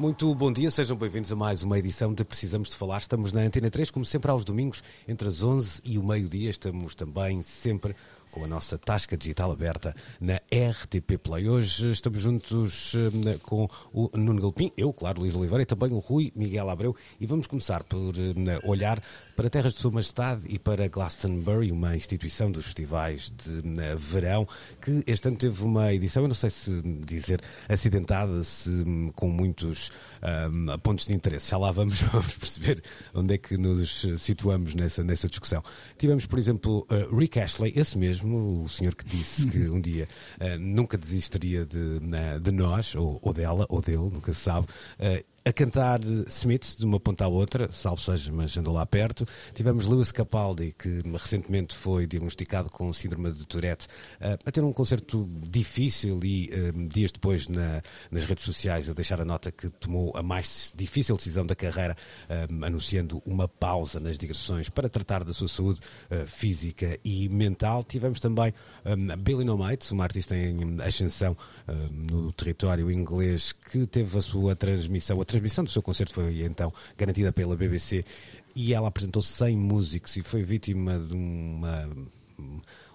Muito bom dia, sejam bem-vindos a mais uma edição de Precisamos de Falar. Estamos na Antena 3, como sempre, aos domingos, entre as 11 e o meio-dia. Estamos também sempre com a nossa tasca digital aberta na RTP Play. Hoje estamos juntos eh, com o Nuno Galpim, eu, claro, Luís Oliveira, e também o Rui Miguel Abreu, e vamos começar por eh, olhar para Terras de Sua Majestade e para Glastonbury, uma instituição dos festivais de eh, verão, que este ano teve uma edição, eu não sei se dizer acidentada, se hum, com muitos um, pontos de interesse. Já lá vamos, vamos perceber onde é que nos situamos nessa, nessa discussão. Tivemos, por exemplo, uh, Rick Ashley, esse mesmo, o senhor que disse que um dia uh, nunca desistiria de, de nós, ou, ou, dela, ou dele, nunca se sabe. Uh, a cantar Smith de uma ponta à outra, salvo seja, mas andou lá perto. Tivemos Lewis Capaldi, que recentemente foi diagnosticado com síndrome de Tourette, uh, a ter um concerto difícil e uh, dias depois na, nas redes sociais a deixar a nota que tomou a mais difícil decisão da carreira, uh, anunciando uma pausa nas digressões para tratar da sua saúde física e mental. Tivemos também um, Billy No Mates, uma artista em ascensão no território inglês, que teve a sua transmissão, transmissão do seu concerto foi então garantida pela BBC e ela apresentou 100 músicos e foi vítima de uma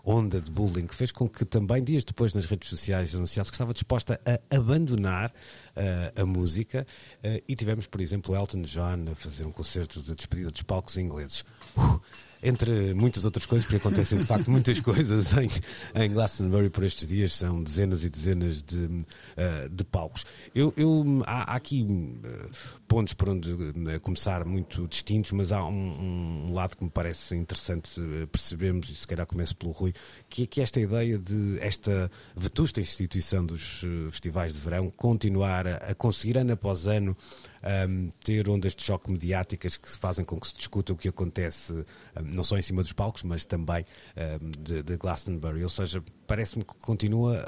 onda de bullying que fez com que também dias depois nas redes sociais anunciasse que estava disposta a abandonar uh, a música. Uh, e tivemos por exemplo Elton John a fazer um concerto de despedida dos palcos ingleses. Uh, entre muitas outras coisas, porque acontecem de facto muitas coisas em, em Glastonbury por estes dias, são dezenas e dezenas de, uh, de palcos. Eu, eu há, há, aqui uh, pontos por onde uh, começar muito distintos, mas há um, um, lado que me parece interessante percebermos, e se calhar começo pelo Rui, que é que esta ideia de esta vetusta instituição dos festivais de verão continuar a, a conseguir ano após ano um, ter ondas de choque mediáticas que fazem com que se discuta o que acontece, um, não só em cima dos palcos, mas também um, de, de, Glastonbury. Ou seja, parece-me que continua,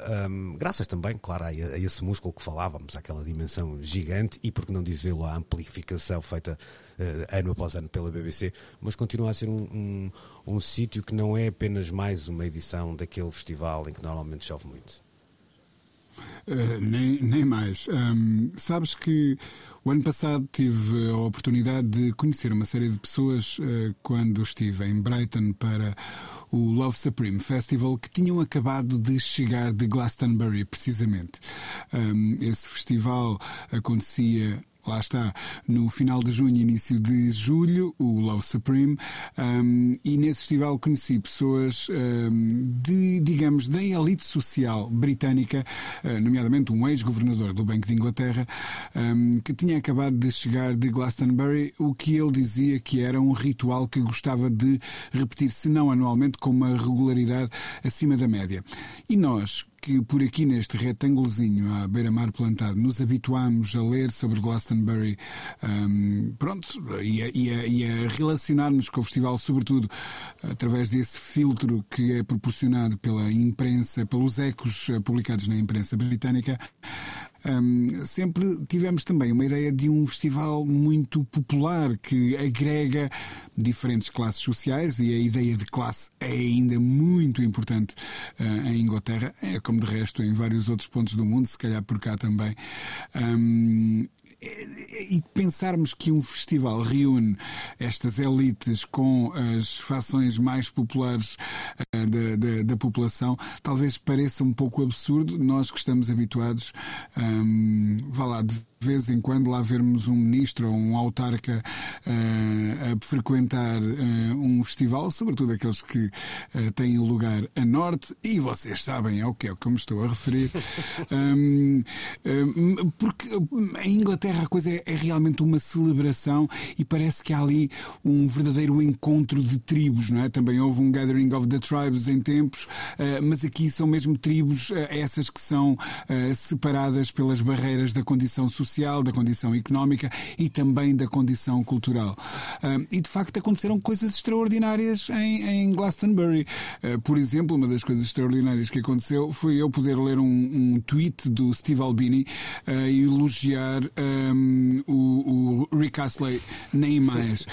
graças também, claro, a, a, esse músculo que falávamos, aquela dimensão gigante e, por que não dizê-lo, a amplificação feita uh, ano após ano pela BBC, mas continua a ser um, um, sítio que não é apenas mais uma edição daquele festival em que normalmente chove muito. Uh, nem, nem mais. Um, sabes que o ano passado tive a oportunidade de conhecer uma série de pessoas uh, quando estive em Brighton para o Love Supreme Festival que tinham acabado de chegar de Glastonbury, precisamente. Um, esse festival acontecia lá está, no final de junho, início de julho, o Love Supreme, um, e nesse festival conheci pessoas um, de, digamos, da elite social britânica, uh, nomeadamente um ex-governador do Banco de Inglaterra, um, que tinha acabado de chegar de Glastonbury, o que ele dizia que era um ritual que gostava de repetir, se não anualmente, com uma regularidade acima da média. E nós, que por aqui neste retângulozinho à beira-mar plantado nos habituámos a ler sobre Glastonbury, um, pronto, e a, e e a relacionar-nos com o festival, sobretudo através desse filtro que é proporcionado pela imprensa, pelos ecos publicados na imprensa britânica, um, sempre tivemos também uma ideia de um festival muito popular que agrega diferentes classes sociais e a ideia de classe é ainda muito importante uh, em Inglaterra, é como de resto em vários outros pontos do mundo, se calhar por cá também. Um, e pensarmos que um festival reúne estas elites com as fações mais populares uh, da, da, da, população, talvez pareça um pouco absurdo. Nós que estamos habituados, um, vá lá, de de vez em quando lá vermos um ministro ou um autarca uh, a frequentar uh, um festival, sobretudo aqueles que uh, têm lugar a norte, e vocês sabem ao que é o que me estou a referir, um, um, porque em Inglaterra a coisa é, é, realmente uma celebração e parece que há ali um verdadeiro encontro de tribos, não é? Também houve um Gathering of the Tribes em tempos, mas aqui são mesmo tribos essas que são separadas pelas barreiras da condição social social, da condição económica e também da condição cultural. E de facto aconteceram coisas extraordinárias em, em Glastonbury. Uh, por exemplo, uma das coisas extraordinárias que aconteceu foi eu poder ler um, um tweet do Steve Albini uh, e elogiar um, o, o, Rick Astley, nem mais,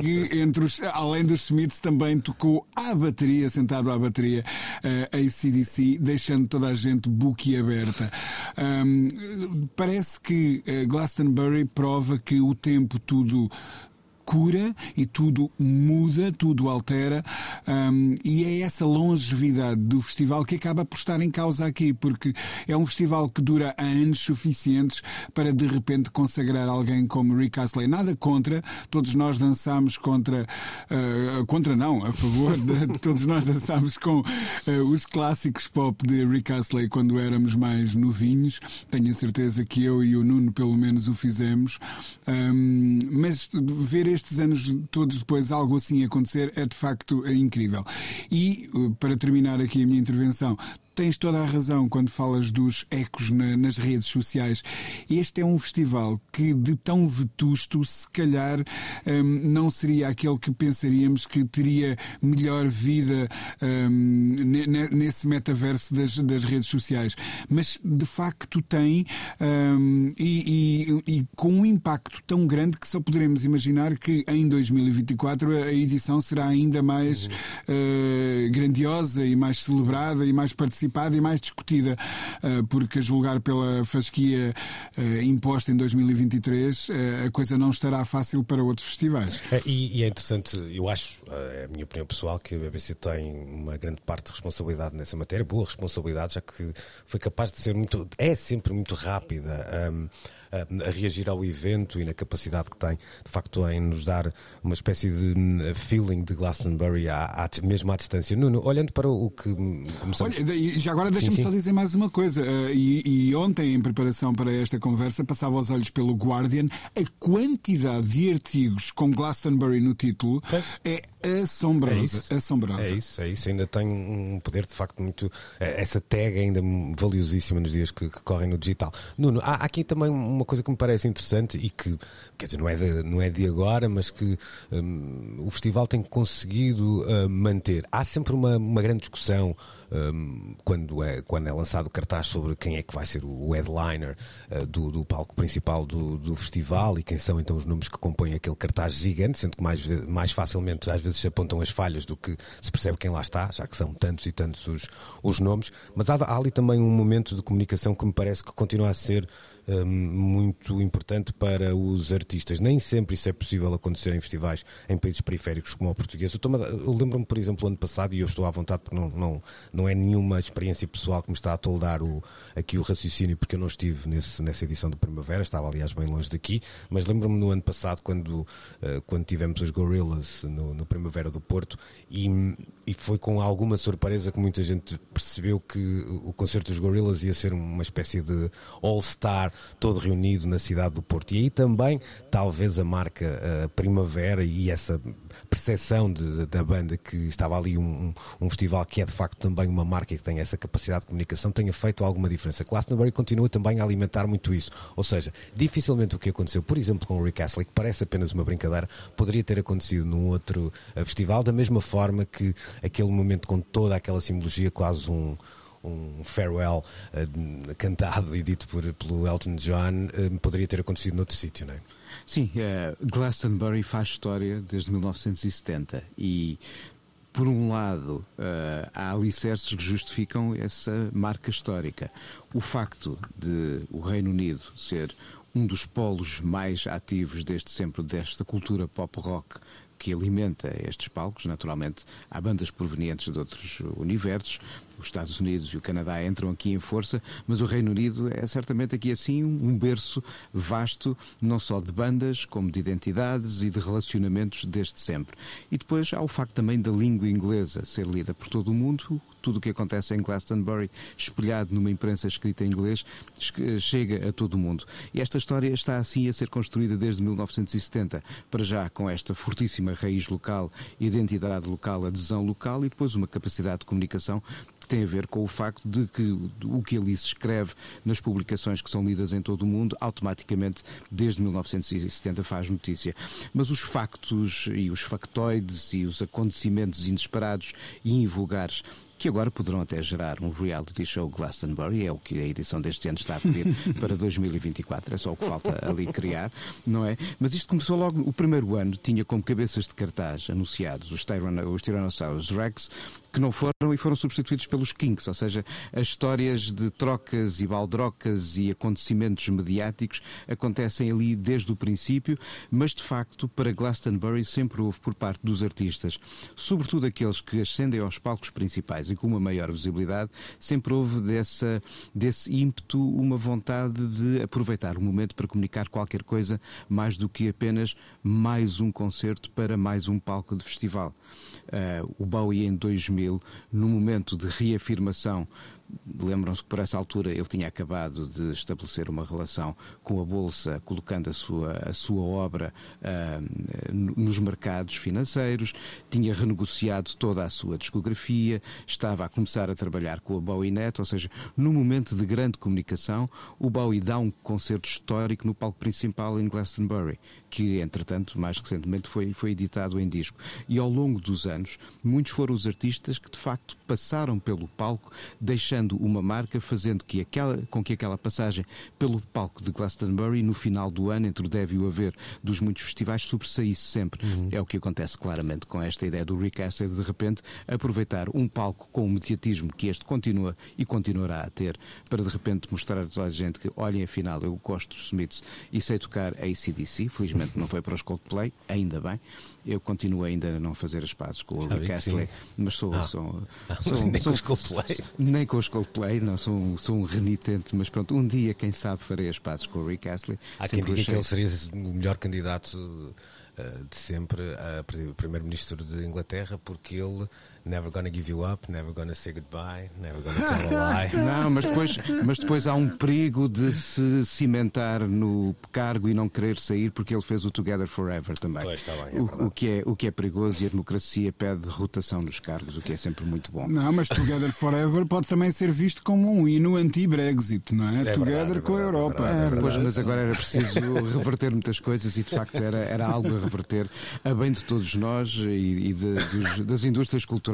que entre os, além dos Smiths também tocou à bateria, sentado à bateria, uh, ACDC, deixando toda a gente boquiaberta. Um, parece que eh, Glastonbury prova que o tempo tudo cura e tudo muda, tudo altera, um, e é essa longevidade do festival que acaba por estar em causa aqui, porque é um festival que dura anos suficientes para de repente consagrar alguém como Rick Astley. Nada contra, todos nós dançamos contra, uh, contra não, a favor, de, todos nós dançámos com uh, os clássicos pop de Rick Astley quando éramos mais novinhos. Tenho a certeza que eu e o Nuno pelo menos o fizemos. Um, mas ver este estes anos todos depois algo assim acontecer é de facto incrível. E, uh, para terminar aqui a minha intervenção, tens toda a razão quando falas dos ecos na, nas redes sociais. Este é um festival que, de tão vetusto, se calhar um, não seria aquele que pensaríamos que teria melhor vida um, nesse metaverso das, das, redes sociais. Mas, de facto, tem um, e, e, e, com um impacto tão grande que só poderemos imaginar que em 2024 a edição será ainda mais uh, grandiosa e mais celebrada e mais participativa antecipada e mais discutida, eh, porque a julgar pela fasquia eh, imposta em 2023, eh, a coisa não estará fácil para outros festivais. É, e, e, é interessante, eu acho, é a minha opinião pessoal, que a BBC tem uma grande parte de responsabilidade nessa matéria, boa responsabilidade, já que foi capaz de ser muito, é sempre muito rápida. Um, a reagir ao evento e na capacidade que tem, de facto, em nos dar uma espécie de feeling de Glastonbury, à, à, mesmo à distância. Nuno, olhando para o que começamos. Olha, já agora deixa-me só dizer mais uma coisa. Uh, e, e, ontem, em preparação para esta conversa, passava os olhos pelo Guardian. A quantidade de artigos com Glastonbury no título é assombrosa. É isso, assombrosa. É isso, é isso. Ainda tem um poder, de facto, muito. Eh, essa tag ainda valiosíssima nos dias que, que correm no digital. Nuno, há aqui também uma coisa que me parece interessante e que, quer dizer, não é de, não é de agora, mas que um, o festival tem conseguido uh, manter. Há sempre uma, uma grande discussão um, quando, é, quando é lançado o cartaz sobre quem é que vai ser o headliner uh, do, do, palco principal do, do, festival e quem são então os nomes que compõem aquele cartaz gigante, sendo que mais, mais facilmente às vezes se apontam as falhas do que se percebe quem lá está, já que são tantos e tantos os, os nomes. Mas há, há ali também um momento de comunicação que me parece que continua a ser Hum, muito importante para os artistas. Nem sempre isso é possível acontecer em festivais em países periféricos como o português. Eu, eu lembro-me, por exemplo, ano passado, e eu estou à vontade porque não, não, não é nenhuma experiência pessoal que me está a toldar o, aqui o raciocínio, porque eu não estive nesse, nessa edição do Primavera, estava aliás bem longe daqui, mas lembro-me no ano passado, quando, uh, quando tivemos os Gorillaz no, no Primavera do Porto, e, e foi com alguma surpresa que muita gente percebeu que o concerto dos Gorillaz ia ser uma espécie de all-star todo reunido na cidade do Porto. E aí também, talvez, a marca a Primavera e essa percepção de, da banda que estava ali um, um, festival que é de facto também uma marca que tem essa capacidade de comunicação tenha feito alguma diferença. Glastonbury continua também a alimentar muito isso. Ou seja, dificilmente o que aconteceu, por exemplo, com o Rick Astley, que parece apenas uma brincadeira, poderia ter acontecido num outro uh, festival, da mesma forma que aquele momento com toda aquela simbologia, quase um um farewell uh, cantado e dito por, pelo Elton John uh, poderia ter acontecido noutro sítio, não é? Sim, uh, Glastonbury faz história desde 1970 e por um lado, uh, há alicerces que justificam essa marca histórica. O facto de o Reino Unido ser um dos polos mais ativos desde sempre desta cultura pop rock que alimenta estes palcos. Naturalmente, há bandas provenientes de outros universos, os Estados Unidos e o Canadá entram aqui em força, mas o Reino Unido é certamente aqui assim um berço vasto, não só de bandas, como de identidades e de relacionamentos desde sempre. E depois há o facto também da língua inglesa ser lida por todo o mundo, tudo o que acontece em Glastonbury, espelhado numa imprensa escrita em inglês, chega a todo o mundo. E esta história está assim a ser construída desde 1970, para já com esta fortíssima raiz local, identidade local, adesão local e depois uma capacidade de comunicação tem a ver com o facto de que o que ali se escreve nas publicações que são lidas em todo o mundo, automaticamente, desde 1970, faz notícia. Mas os factos e os factoides e os acontecimentos inesperados e invulgares que agora poderão até gerar um reality show Glastonbury, é o que a edição deste ano está a pedir para 2024, é só o que falta ali criar, não é? Mas isto começou logo, o primeiro ano tinha como cabeças de cartaz anunciados os, os Tyrannosaurus Rex, que não foram e foram substituídos pelos Kinks, ou seja, as histórias de trocas e baldrocas e acontecimentos mediáticos acontecem ali desde o princípio, mas de facto para Glastonbury sempre houve por parte dos artistas, sobretudo aqueles que ascendem aos palcos principais e com uma maior visibilidade, sempre houve dessa, desse ímpeto uma vontade de aproveitar o momento para comunicar qualquer coisa mais do que apenas mais um concerto para mais um palco de festival. Uh, o Bowie em 2000, no momento de reafirmação Lembram-se que por essa altura ele tinha acabado de estabelecer uma relação com a Bolsa, colocando a sua, a sua obra uh, nos mercados financeiros, tinha renegociado toda a sua discografia, estava a começar a trabalhar com a Bowie Net, ou seja, no momento de grande comunicação, o Bowie dá um concerto histórico no palco principal em Glastonbury, que entretanto, mais recentemente, foi, foi editado em disco. E ao longo dos anos, muitos foram os artistas que de facto passaram pelo palco, deixando uma marca, fazendo que aquela, com que aquela passagem pelo palco de Glastonbury, no final do ano, entre o deve e o haver dos muitos festivais, sobressaísse sempre. Uhum. É o que acontece claramente com esta ideia do Rick Astley, de repente aproveitar um palco com o mediatismo que este continua e continuará a ter, para de repente mostrar a toda a gente que, olhem, afinal, eu gosto dos Smiths e sei tocar a ACDC, felizmente não foi para os Coldplay, ainda bem. Eu continuo ainda a não fazer as pazes com o Rick Astley, mas sou, ah. sou, sou, nem sou, com os Coldplay. Nem com os Coldplay, não sou, sou um renitente, mas pronto, um dia, quem sabe, farei as pazes com o Rick Astley. Há quem diga que ele seria o melhor candidato uh, de sempre a primeiro-ministro de Inglaterra, porque ele Never gonna give you up, never gonna say goodbye, never gonna tell a lie. Não, mas depois, mas depois há um perigo de se cimentar no cargo e não querer sair porque ele fez o Together Forever também. Pois, está bem, é o, o, que é, o que é perigoso e a democracia pede rotação nos cargos, o que é sempre muito bom. Não, mas Together Forever pode também ser visto como um hino anti-Brexit, não é? é Together verdade, é com a Europa. É verdade, é pois, mas agora era preciso reverter muitas coisas e de facto era, era algo a reverter a bem de todos nós e, e de, dos, das indústrias culturais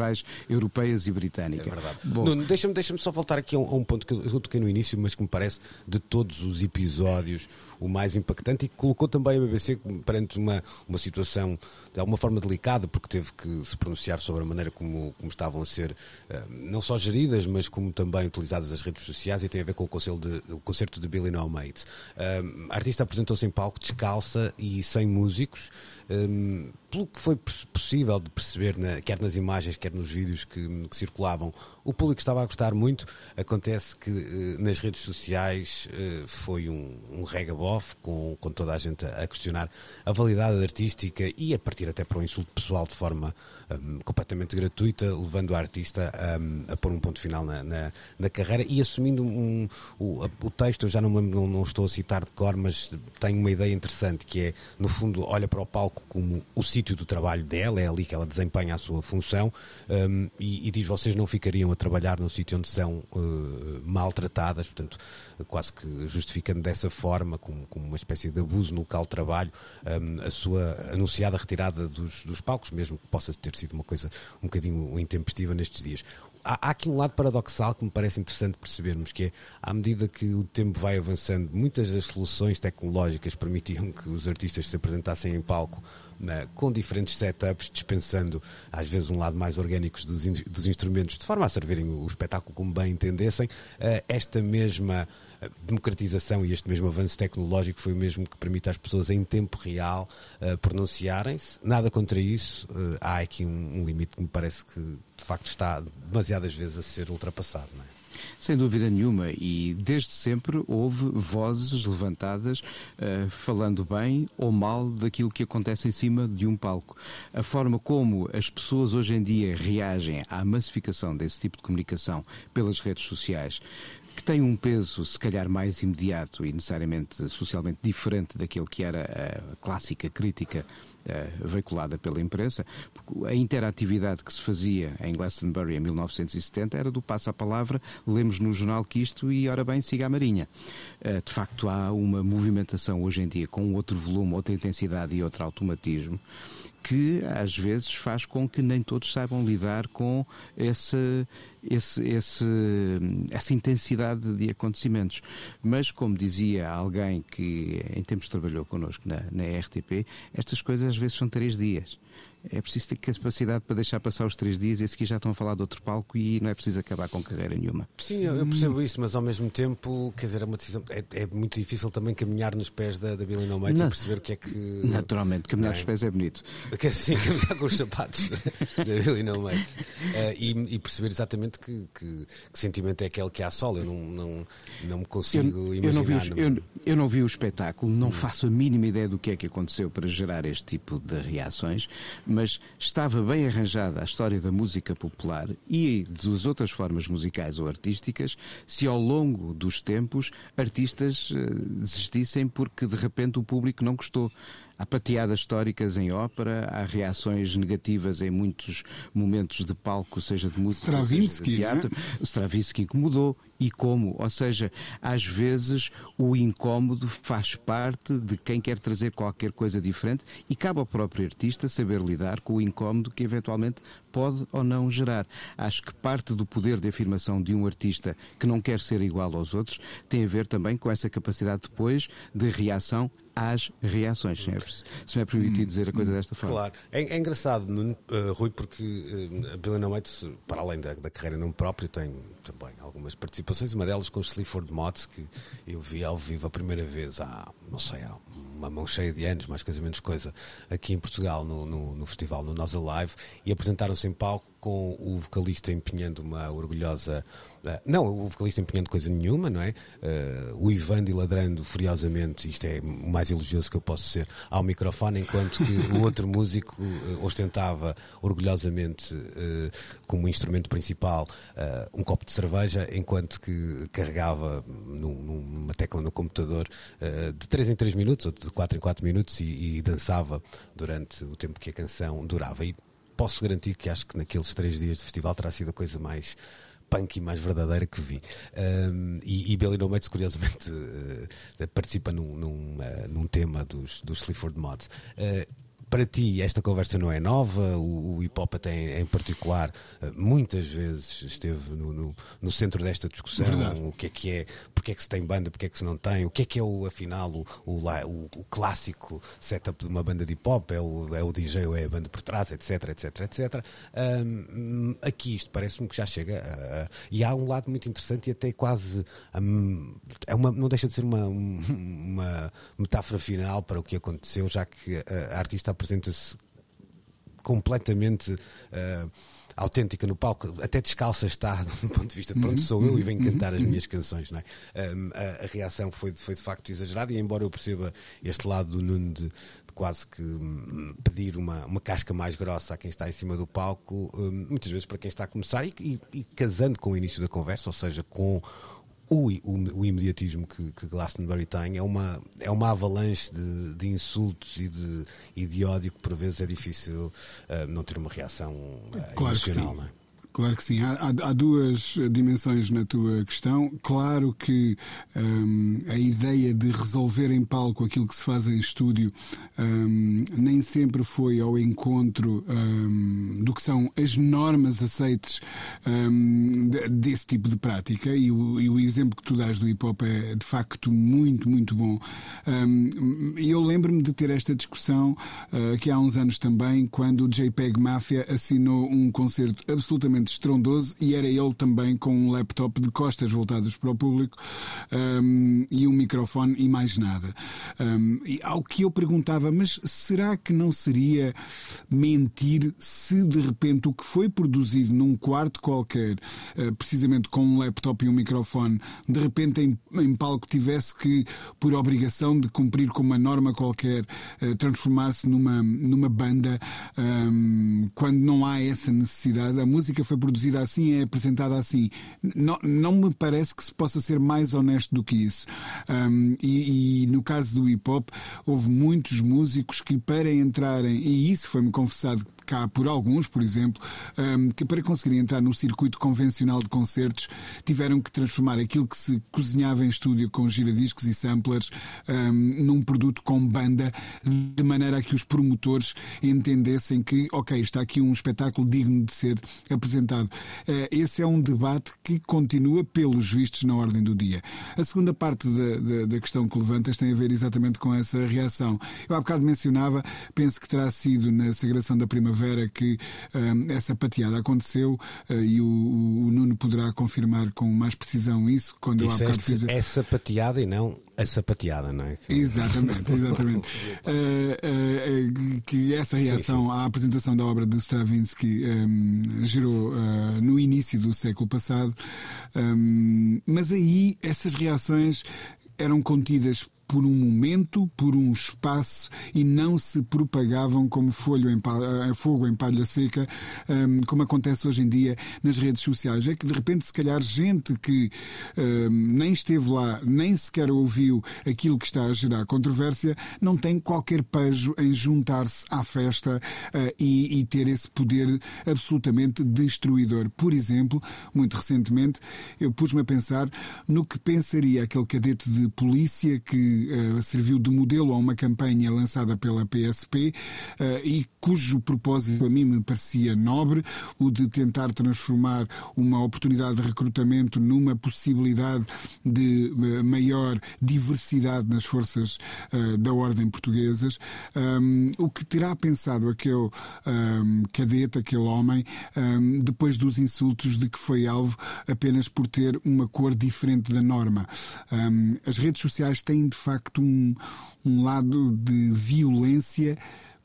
europeias e britânicas. É verdade. Bom, deixa-me deixa só voltar aqui a um, a um, ponto que eu toquei no início, mas que me parece de todos os episódios o mais impactante e que colocou também a BBC perante uma, uma situação de alguma forma delicada, porque teve que se pronunciar sobre a maneira como, como estavam a ser uh, não só geridas, mas como também utilizadas as redes sociais e tem a ver com o, conselho de, o concerto de Billy No Mates. Uh, a artista apresentou-se em palco descalça e sem músicos. Um, pelo que foi possível de perceber, na, quer nas imagens, quer nos vídeos que, que, circulavam, o público estava a gostar muito. Acontece que uh, nas redes sociais uh, foi um, um regabof, com, com toda a gente a questionar a validade artística e a partir até para o insulto pessoal de forma um, completamente gratuita, levando o artista um, a pôr um ponto final na, na, na carreira e assumindo um, o, o, texto. Eu já não, não, não, estou a citar de cor, mas tenho uma ideia interessante que é, no fundo, olha para o palco como o sítio do trabalho dela, é ali que ela desempenha a sua função hum, e, e, diz: vocês não ficariam a trabalhar no sítio onde são uh, maltratadas, portanto, quase que justificando dessa forma, como, como uma espécie de abuso no local de trabalho, um, a sua anunciada retirada dos, dos palcos, mesmo que possa ter sido uma coisa um bocadinho intempestiva nestes dias. Há, há, aqui um lado paradoxal que me parece interessante percebermos, que é, à medida que o tempo vai avançando, muitas das soluções tecnológicas permitiam que os artistas se apresentassem em palco uh, com diferentes setups, dispensando às vezes um lado mais orgânico dos, in dos instrumentos, de forma a servirem o espetáculo como bem entendessem. Uh, esta mesma democratização e este mesmo avanço tecnológico foi o mesmo que permite às pessoas em tempo real uh, pronunciarem-se. Nada contra isso, uh, há aqui um, um, limite que me parece que de facto está demasiadas vezes a ser ultrapassado. Não é? Sem dúvida nenhuma, e desde sempre houve vozes levantadas uh, falando bem ou mal daquilo que acontece em cima de um palco. A forma como as pessoas hoje em dia reagem à massificação desse tipo de comunicação pelas redes sociais que tem um peso, se calhar, mais imediato e necessariamente socialmente diferente daquilo que era a clássica crítica uh, veiculada pela imprensa, porque a interatividade que se fazia em Glastonbury em 1970 era do passo à palavra, lemos no jornal que isto e, ora bem, siga a Marinha. Uh, de facto, há uma movimentação hoje em dia com outro volume, outra intensidade e outro automatismo que às vezes faz com que nem todos saibam lidar com esse, esse, esse, essa intensidade de acontecimentos. Mas, como dizia alguém que em tempos trabalhou connosco na, na RTP, estas coisas às vezes são três dias é preciso ter capacidade para deixar passar os três dias e a seguir já estão a falar de outro palco e não é preciso acabar com carreira nenhuma. Sim, eu percebo isso, mas ao mesmo tempo, quer dizer, é uma decisão. É, é muito difícil também caminhar nos pés da, da Billy No Mates e perceber o que é que. Naturalmente, caminhar nos pés é bonito. Sim, caminhar com os sapatos da, da Billy No Mates. Uh, e, e, perceber exatamente que, que, que, sentimento é aquele que há sol. Eu não, não, não me consigo eu, imaginar. Eu não, vi o, eu, eu não vi o espetáculo, não hum. faço a mínima ideia do que é que aconteceu para gerar este tipo de reações, mas estava bem arranjada a história da música popular e das outras formas musicais ou artísticas se ao longo dos tempos artistas eh, desistissem porque de repente o público não gostou. Há pateadas históricas em ópera, há reações negativas em muitos momentos de palco, seja de música, Stravinsky, seja de teatro. Né? Stravinsky incomodou. E como? Ou seja, às vezes o incómodo faz parte de quem quer trazer qualquer coisa diferente e cabe ao próprio artista saber lidar com o incómodo que eventualmente pode ou não gerar. Acho que parte do poder de afirmação de um artista que não quer ser igual aos outros tem a ver também com essa capacidade depois de reação às reações, se me é, permitido dizer a coisa desta forma. Claro. É, é engraçado, uh, Rui, porque uh, a Billy No Mates, para além da, da carreira nome próprio, tem também algumas participações, uma delas com os Sleaford Mods, que eu vi ao vivo a primeira vez há, não sei, há uma mão cheia de anos, mais coisa menos coisa, aqui em Portugal, no, no, no festival, no Nós Alive, e apresentaram-se em palco com o vocalista empenhando uma orgulhosa. Uh, não, o vocalista empenhando coisa nenhuma, não é? Uh, o Ivandi ladrando furiosamente, isto é o mais elogioso que eu posso ser, ao microfone, enquanto que o outro músico uh, ostentava orgulhosamente como instrumento principal um copo de cerveja, enquanto que carregava num, numa tecla no computador de 3 em 3 minutos ou de 4 em 4 minutos e, e dançava durante o tempo que a canção durava. E posso garantir que acho que naqueles três dias de festival terá sido a coisa mais punk e mais verdadeira que vi. Um, e, e Billy No Mates, curiosamente, uh, participa num, num, uh, num, tema dos, dos Sleaford Mods. Uh, para ti esta conversa não é nova, o, o hip hop até em particular eh, muitas vezes esteve no, no, no centro desta discussão, Verdade. o que é que é, porque é que se tem banda, porque é que se não tem, o que é que é o, afinal o, o, o clássico setup de uma banda de hip hop, é o, é o DJ ou é a banda por trás, etc, etc, etc. Um, aqui isto parece-me que já chega a, a, e há um lado muito interessante e até quase um, é uma, não deixa de ser uma, uma metáfora final para o que aconteceu, já que a, a artista apresenta-se completamente uh, autêntica no palco, até descalça está do ponto de vista, pronto, uhum. sou eu e venho cantar as uhum. minhas canções, não é? Um, a, a, reação foi, foi de facto exagerada e embora eu perceba este lado do Nuno de, de quase que um, pedir uma, uma casca mais grossa a quem está em cima do palco, um, muitas vezes para quem está a começar e, e, e casando com o início da conversa, ou seja, com o, o, o, imediatismo que, que, Glastonbury tem é uma, é uma avalanche de, de insultos e de, e de ódio que por vezes é difícil uh, não ter uma reação uh, claro emocional. Não é? Claro que sim. Há, há, há, duas dimensões na tua questão. Claro que um, a ideia de resolver em palco aquilo que se faz em estúdio um, nem sempre foi ao encontro um, do que são as normas aceites hum, desse tipo de prática. E o, e o, exemplo que tu dás do hip hop é de facto muito, muito bom. Hum, eu lembro-me de ter esta discussão uh, aqui há uns anos também, quando o JPEG Mafia assinou um concerto absolutamente absolutamente estrondoso e era ele também com um laptop de costas voltadas para o público um, e um microfone e mais nada. Um, e ao que eu perguntava, mas será que não seria mentir se de repente o que foi produzido num quarto qualquer, uh, precisamente com um laptop e um microfone, de repente em, em palco tivesse que, por obrigação de cumprir com uma norma qualquer, uh, transformar-se numa, numa banda, um, quando não há essa necessidade? A música foi foi produzida assim, é apresentada assim. Não, não me parece que se possa ser mais honesto do que isso. Um, e, e, no caso do hip hop, houve muitos músicos que, para entrarem, e isso foi-me confessado cá por alguns, por exemplo, um, que para conseguirem entrar no circuito convencional de concertos tiveram que transformar aquilo que se cozinhava em estúdio com giradiscos e samplers um, num produto com banda, de maneira a que os promotores entendessem que, ok, está aqui um espetáculo digno de ser apresentado. Uh, esse é um debate que continua, pelos vistos, na ordem do dia. A segunda parte da, da, da questão que levantas tem a ver exatamente com essa reação. Eu há bocado mencionava, penso que terá sido na Sagração da Primavera Primavera que um, essa pateada aconteceu uh, e o, o, Nuno poderá confirmar com mais precisão isso quando Disseste eu há bocado fiz... essa pateada e não a sapateada, não é? Exatamente, exatamente. uh, uh, que essa reação sim, sim. à apresentação da obra de Stravinsky um, gerou no início do século passado, um, mas aí essas reações eram contidas por um momento, por um espaço e não se propagavam como folho em palha, eh, fogo em palha seca, um, ehm, como acontece hoje em dia nas redes sociais. É que de repente, se calhar, gente que um, ehm, nem esteve lá, nem sequer ouviu aquilo que está a gerar controvérsia, não tem qualquer pejo em juntar-se à festa uh, e, e ter esse poder absolutamente destruidor. Por exemplo, muito recentemente, eu pus-me a pensar no que pensaria aquele cadete de polícia que uh, serviu de modelo a uma campanha lançada pela PSP uh, eh, e cujo propósito a mim me parecia nobre, o de tentar transformar uma oportunidade de recrutamento numa possibilidade de uh, maior diversidade nas forças da ordem portuguesas. Um, o que terá pensado aquele um, cadete, aquele homem, um, depois dos insultos de que foi alvo apenas por ter uma cor diferente da norma? as redes sociais têm de facto um, um lado de violência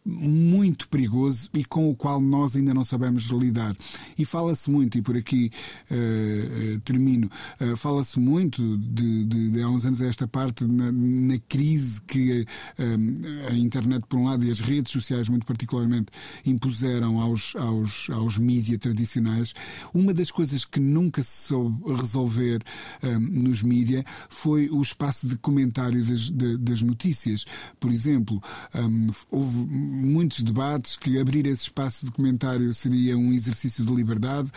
muito perigoso e com o qual nós ainda não sabemos lidar. E fala-se muito, e por aqui uh, termino, uh, fala-se muito de, de, de, há uns anos a esta parte na, na crise que uh, a internet, por um lado, e as redes sociais, muito particularmente, impuseram aos, aos, aos mídias tradicionais. Uma das coisas que nunca se soube resolver nos mídias foi o espaço de comentário das, de, das notícias. Por exemplo, um, houve muitos debates que abrir esse espaço de comentário seria um exercício de liberdade,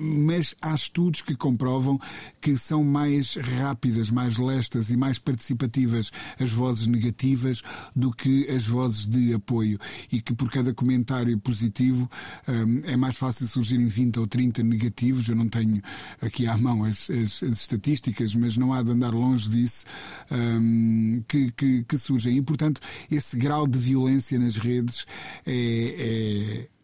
mas há estudos que comprovam que são mais rápidas, mais lestas e mais participativas as vozes negativas do que as vozes de apoio e que por cada comentário positivo hum, é mais fácil surgirem 20 ou 30 negativos. Eu não tenho aqui à mão as, as, as estatísticas, mas não há de andar longe disso um, que, que, que surgem. E, portanto, esse grau de violência nas redes é, é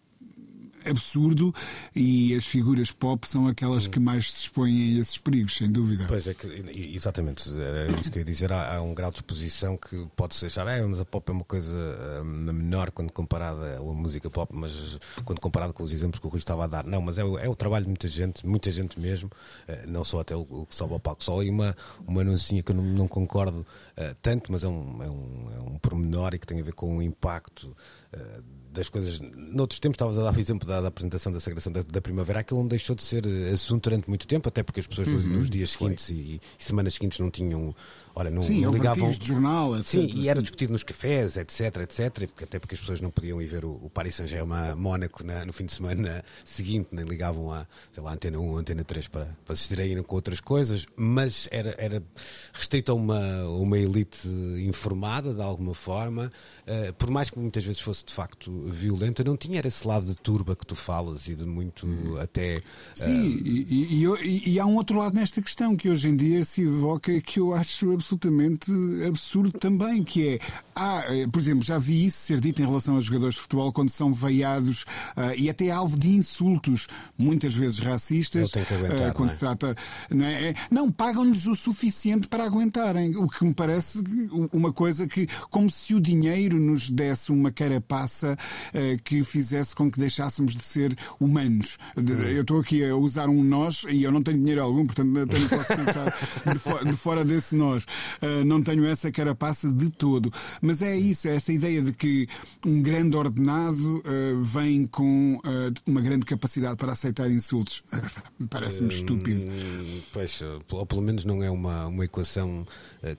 absurdo e as figuras pop são aquelas que mais se expõem a esses perigos, sem dúvida. Pois é, que, exatamente, era isso que eu ia dizer. Há, há um grau de exposição que pode-se achar, é, mas a pop é uma coisa um, menor quando comparada a música pop, mas quando comparado com os exemplos que o Rui estava a dar. Não, mas é, é o trabalho de muita gente, muita gente mesmo, uh, não só até o, que sobe ao palco. Só aí uma, uma anuncinha que eu não, não concordo uh, tanto, mas é um, é, um, é um pormenor e que tem a ver com o impacto. Uh, das coisas. Noutros tempos estavas a dar o exemplo da, da apresentação da Sagração da, da, Primavera, aquilo não deixou de ser assunto durante muito tempo, até porque as pessoas uhum, nos dias seguintes e, e, semanas seguintes não tinham Ora, não, sim, não ligavam. de jornal, etc. Sim, e era sim. discutido nos cafés, etc, etc, até porque as pessoas não podiam ir ver o, o Paris Saint-Germain Mónaco na, no fim de semana seguinte, nem ligavam a, sei lá, Antena 1 Antena 3 para, para se distraírem com outras coisas, mas era, era restrito a uma, uma elite informada, de alguma forma, uh, por mais que muitas vezes fosse de facto violenta, não tinha esse lado de turba que tu falas e de muito hum. até. Uh... Sim, e, e, e, e há um outro lado nesta questão que hoje em dia se evoca que eu acho absolutamente absurdo também, que é, há, eh, por exemplo, já vi isso ser dito em relação aos jogadores de futebol quando são veiados uh, e até alvo de insultos, muitas vezes racistas, aguentar, uh, quando é? se trata. Não, é? não pagam-lhes o suficiente para aguentarem, o que me parece uma coisa que, como se o dinheiro nos desse uma carapaça uh, que fizesse com que deixássemos de ser humanos. Hum. Eu estou aqui a usar um nós e eu não tenho dinheiro algum, portanto não posso ficar de, fo de fora desse nós. Uh, não tenho essa carapaça de todo. Mas é isso, é essa ideia de que um grande ordenado uh, vem com uh, uma grande capacidade para aceitar insultos. Parece-me estúpido. Pois, ou pelo menos não é uma, uma equação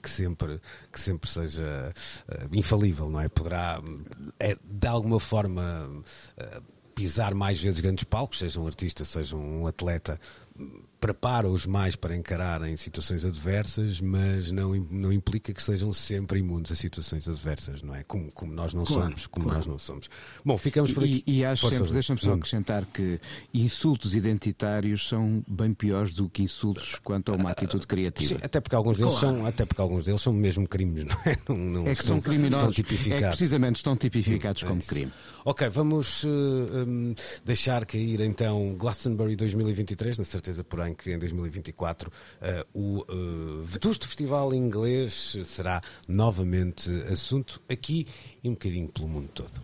que, sempre, que sempre seja infalível, não é? Poderá, é, de alguma forma pisar mais vezes grandes palcos, seja um artista, seja um atleta, prepara-os mais para encararem situações adversas, mas não, não implica que sejam sempre imunes a situações adversas, não é? Como, como nós não claro, somos, como claro. nós não somos. Bom, ficamos por aqui. E, e acho sempre, deixa-me só hum. acrescentar que insultos identitários são bem piores do que insultos quanto a uma atitude criativa. Sim, até porque alguns deles claro. são, até porque alguns deles são mesmo crimes, não é? Não, não, é que são criminosos, estão tipificados. É que precisamente estão tipificados hum, como é crime. Ok, vamos uh, um, deixar cair então Glastonbury 2023, na certeza, porém, que em 2024 uh, eh, o uh, Vetusto Festival Inglês será novamente assunto aqui e um bocadinho pelo mundo todo.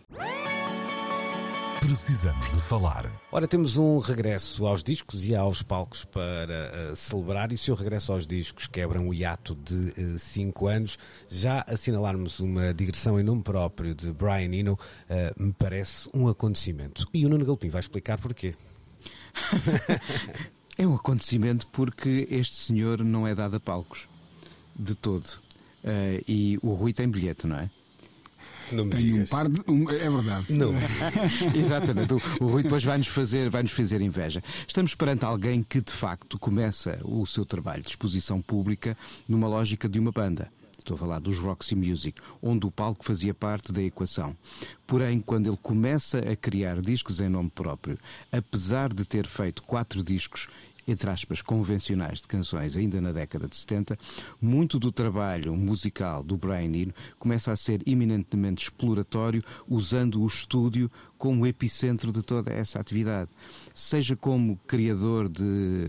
Precisamos de falar. Ora, temos um regresso aos discos e aos palcos para uh, celebrar, e se o regresso aos discos quebra um hiato de 5 uh, anos, já assinalarmos uma digressão em nome próprio de Brian Eno uh, me parece um acontecimento. E o Nuno Galpim vai explicar porquê. É um acontecimento porque este senhor não é dado a palcos. De todo. Uh, e o Rui tem bilhete, não é? Não me tem digas. um par de. Um, é verdade. Não. Exatamente. O, o Rui depois vai-nos fazer, vai -nos fazer inveja. Estamos perante alguém que, de facto, começa o seu trabalho de exposição pública numa lógica de uma banda. Estou a falar dos Roxy Music, onde o palco fazia parte da equação. Porém, quando ele começa a criar discos em nome próprio, apesar de ter feito quatro discos entre aspas, convencionais de canções ainda na década de 70, muito do trabalho musical do Brian Eno começa a ser eminentemente exploratório, usando o estúdio como epicentro de toda essa atividade. Seja como criador de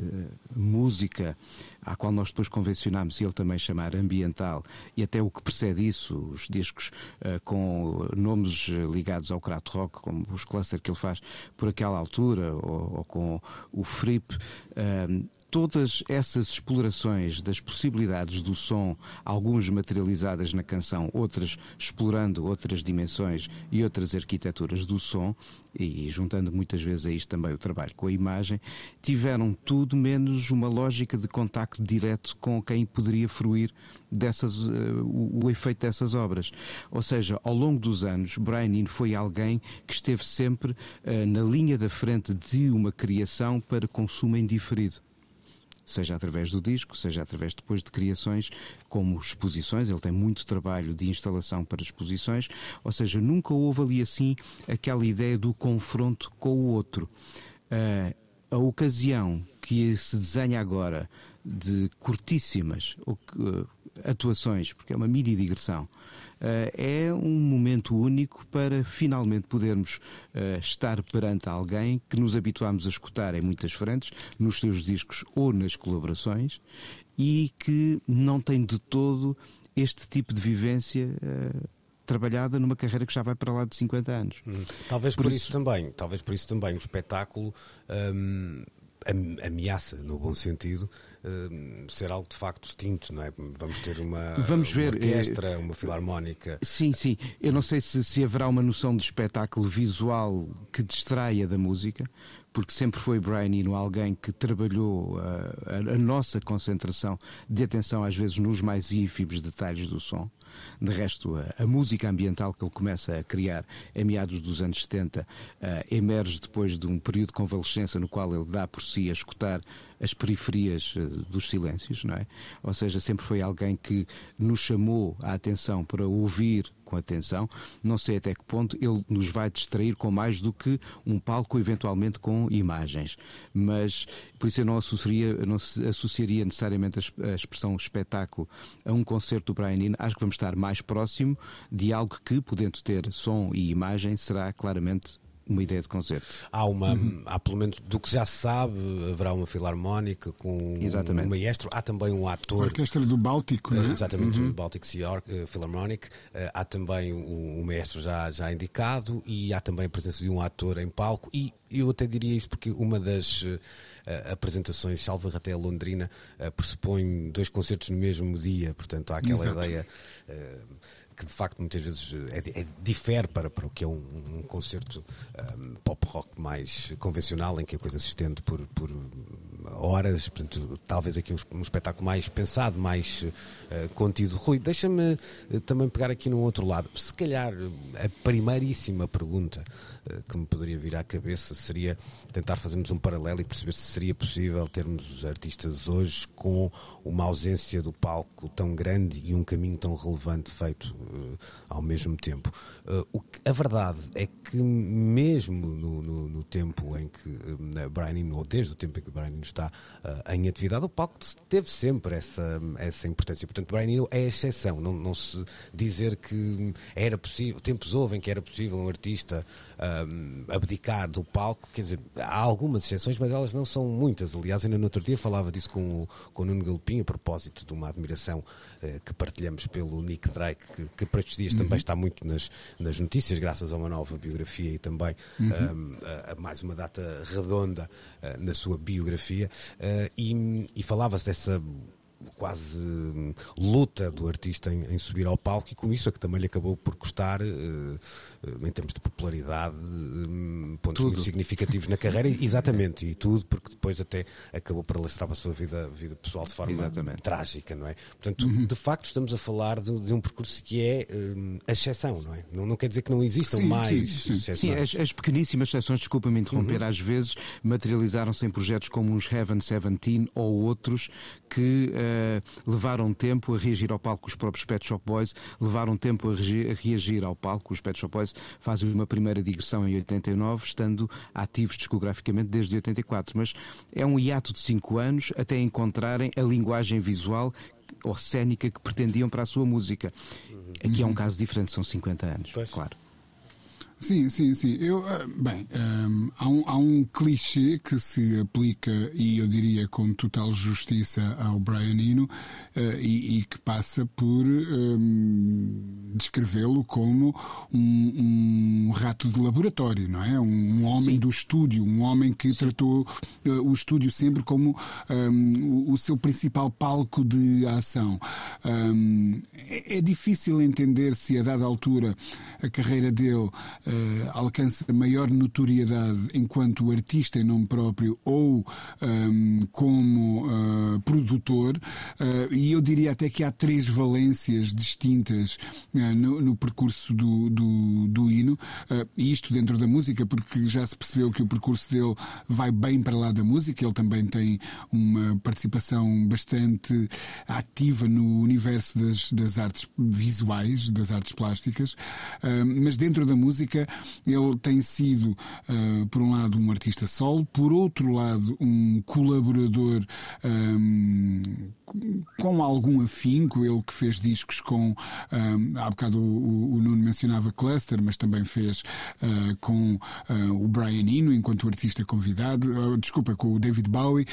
música à qual nós depois convencionámos ele também chamar ambiental, e até o que precede isso, os discos uh, com nomes ligados ao craft rock, como os cluster que ele faz por aquela altura, ou, ou com o Fripp, uh, todas essas explorações das possibilidades do som, algumas materializadas na canção, outras explorando outras dimensões e outras arquiteturas do som, e juntando muitas vezes a isto também o trabalho com a imagem, tiveram tudo menos uma lógica de contacto direto com quem poderia fruir dessas, uh, o, o, efeito dessas obras. Ou seja, ao longo dos anos, Brian Eno foi alguém que esteve sempre uh, na linha da frente de uma criação para consumo indiferido seja através do disco, seja através depois de criações como exposições. Ele tem muito trabalho de instalação para exposições, ou seja, nunca houve ali assim aquela ideia do confronto com o outro. Uh, a ocasião que se desenha agora de curtíssimas uh, atuações, porque é uma mini digressão, é um momento único para finalmente podermos eh, estar perante alguém que nos habituámos a escutar em muitas frentes, nos seus discos ou nas colaborações, e que não tem de todo este tipo de vivência eh, trabalhada numa carreira que já vai para lá de 50 anos. Hum. Talvez por, por isso, isso, também, talvez por isso também o espetáculo hum, ameaça, no bom sentido, uh, ser algo de facto distinto, não é? Vamos ter uma, Vamos ver, uma orquestra, uma filarmónica. Sim, sim. Eu não sei se, se haverá uma noção de espetáculo visual que distraia da música, porque sempre foi Brian Eno alguém que trabalhou a, a, a nossa concentração de atenção, às vezes, nos mais ínfimos detalhes do som. De resto, a, a, música ambiental que ele começa a criar em meados dos anos 70 uh, emerge depois de um período de convalescença no qual ele dá por si a escutar as periferias uh, dos silêncios, não é? Ou seja, sempre foi alguém que nos chamou a atenção para ouvir com atenção. Não sei até que ponto ele nos vai distrair com mais do que um palco, eventualmente com imagens. Mas por isso eu não associaria, não associaria necessariamente a expressão espetáculo a um concerto do Brian Eno. Acho que vamos estar mais próximo de algo que, podendo ter som e imagem, será claramente uma ideia de concerto. Há uma, uhum. há pelo menos do que já se sabe, haverá uma filarmónica com Exatamente. um maestro, há também um ator. A orquestra do Báltico, não é? Exatamente, uhum. o Baltic Sea uh, Philharmonic. Uh, há também o, o, maestro já, já indicado e há também a presença de um ator em palco. E eu até diria isto porque uma das. Uh, apresentações, salvo até a Londrina, uh, pressupõe dois concertos no mesmo dia, portanto há aquela Exato. ideia uh, que de facto muitas vezes é, é, difere para, para o que é um, um concerto um, pop rock mais convencional, em que a coisa se estende por, por horas, portanto, talvez aqui um, um espetáculo mais pensado, mais uh, contido. Rui, deixa-me uh, também pegar aqui num outro lado. Se calhar a primeiríssima pergunta que me poderia vir à cabeça seria tentar fazermos um paralelo e perceber se seria possível termos os artistas hoje com uma ausência do palco tão grande e um caminho tão relevante feito ao mesmo tempo. Que, a verdade é que mesmo no, no, no tempo em que Brian Eno, ou desde o tempo em que Brian Eno está uh, em atividade, o palco teve sempre essa, essa importância. Portanto, Brian Eno é a exceção. Não, não se dizer que era possível, tempos houve em que era possível um artista um, abdicar do palco, quer dizer, há algumas exceções, mas elas não são muitas. Aliás, ainda no outro dia falava disso com o, com o Nuno Galopim, a propósito de uma admiração uh, que partilhamos pelo Nick Drake, que, que para estes dias uhum. também está muito nas, nas notícias, graças a uma nova biografia e também uhum. um, a, a, mais uma data redonda uh, na sua biografia uh, e, e falava-se dessa quase hum, luta do artista em, em, subir ao palco e com isso é que também lhe acabou por custar, uh, uh, em termos de popularidade, uh, pontos tudo. muito significativos na carreira, exatamente, e tudo, porque depois até acabou por alastrar a sua vida, vida pessoal de forma exatamente. trágica, não é? Portanto, uhum. de facto, estamos a falar de, de um percurso que é hum, a exceção, não é? Não, não, quer dizer que não existam sim, mais sim, sim. exceções. Sim, as, as pequeníssimas exceções, desculpa-me interromper, uhum. às vezes materializaram-se em projetos como os Heaven 17 ou outros que uh, levaram tempo a reagir ao palco. Os próprios Pet Shop Boys levaram tempo a, reagir ao palco. Os Pet Shop Boys fazem uma primeira digressão em 89, estando ativos discograficamente desde 84. Mas é um hiato de 5 anos até encontrarem a linguagem visual ou cénica que pretendiam para a sua música. Aqui é um caso diferente, são 50 anos, pois. claro. Sim, sim, sim. Eu, ah, bem, um, há, um, há um clichê que se aplica, e eu diria com total justiça, ao Brian Eno, uh, e, e, que passa por um, descrevê-lo como um, um, rato de laboratório, não é? Um, homem sim. do estúdio, um homem que sim. tratou uh, o estúdio sempre como o, o, seu principal palco de ação. É, é, difícil entender se, a dada altura, a carreira dele uh, alcança maior notoriedade enquanto artista em nome próprio ou um, ehm, como uh, produtor, uh, e eu diria até que há três valências distintas no, no, percurso do, do, do hino, e isto dentro da música, porque já se percebeu que o percurso dele vai bem para lá da música, ele também tem uma participação bastante ativa no universo das, das artes visuais, das artes plásticas, mas dentro da música ele tem sido, uh, por um lado, um artista solo, por outro lado, um colaborador um, com algum afinco, ele que fez discos com, um, há bocado o, o, Nuno mencionava Cluster, mas também fez uh, com uh, o Brian Eno enquanto artista convidado, desculpa, com o David Bowie,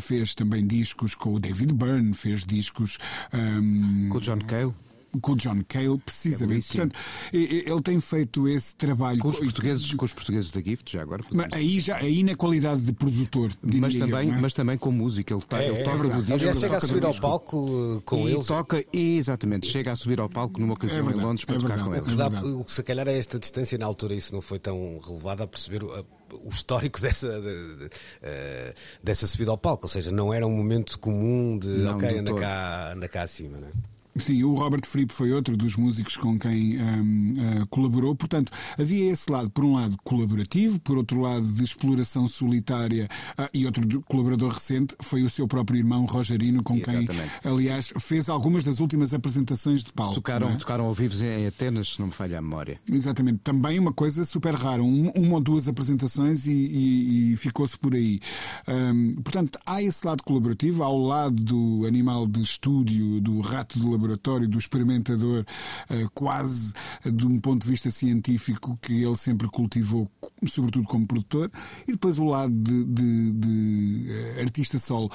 fez também discos com o David Byrne, fez discos um, com o John Cale. Com o John Cale, precisamente. É Portanto, ele tem feito esse trabalho com os portugueses, com os portugueses da Gift, já agora. Mas aí, já, aí na qualidade de produtor, mas eu, também, é? mas também com música. Ele, tá, É, ele é toca ele chega a toca subir ao palco uh, com e eles. toca, exatamente, chega a subir ao palco numa ocasião É verdade, em Londres para é tocar verdade. com O eles. que, dá, o que se calhar a esta distância, na altura, isso não foi tão relevado a perceber o, a- o histórico dessa, de- de- eh, dessa subida ao palco. Ou seja, não era um momento comum de Não, ok, anda cá, anda cá acima. Não é? Sim, o Robert Fripp foi outro dos músicos com quem hum, ah, colaborou. Portanto, havia esse lado, por um lado, colaborativo, por outro lado, de exploração solitária. Ah, e outro do- colaborador recente foi o seu próprio irmão Rogerino, com quem, aliás, fez algumas das últimas apresentações de palco. Tocaram, é? tocaram ao vivo em Atenas, se não me falha a memória. Exatamente, também uma coisa super rara, um- uma ou duas apresentações e, e- e ficou-se por aí. Hum, portanto, há esse lado colaborativo, ao lado do animal de estúdio, do rato de laboratório, do experimentador, eh, quase de um ponto de vista científico que ele sempre cultivou, sobretudo como produtor, e depois o lado de, de- de, eh, artista solo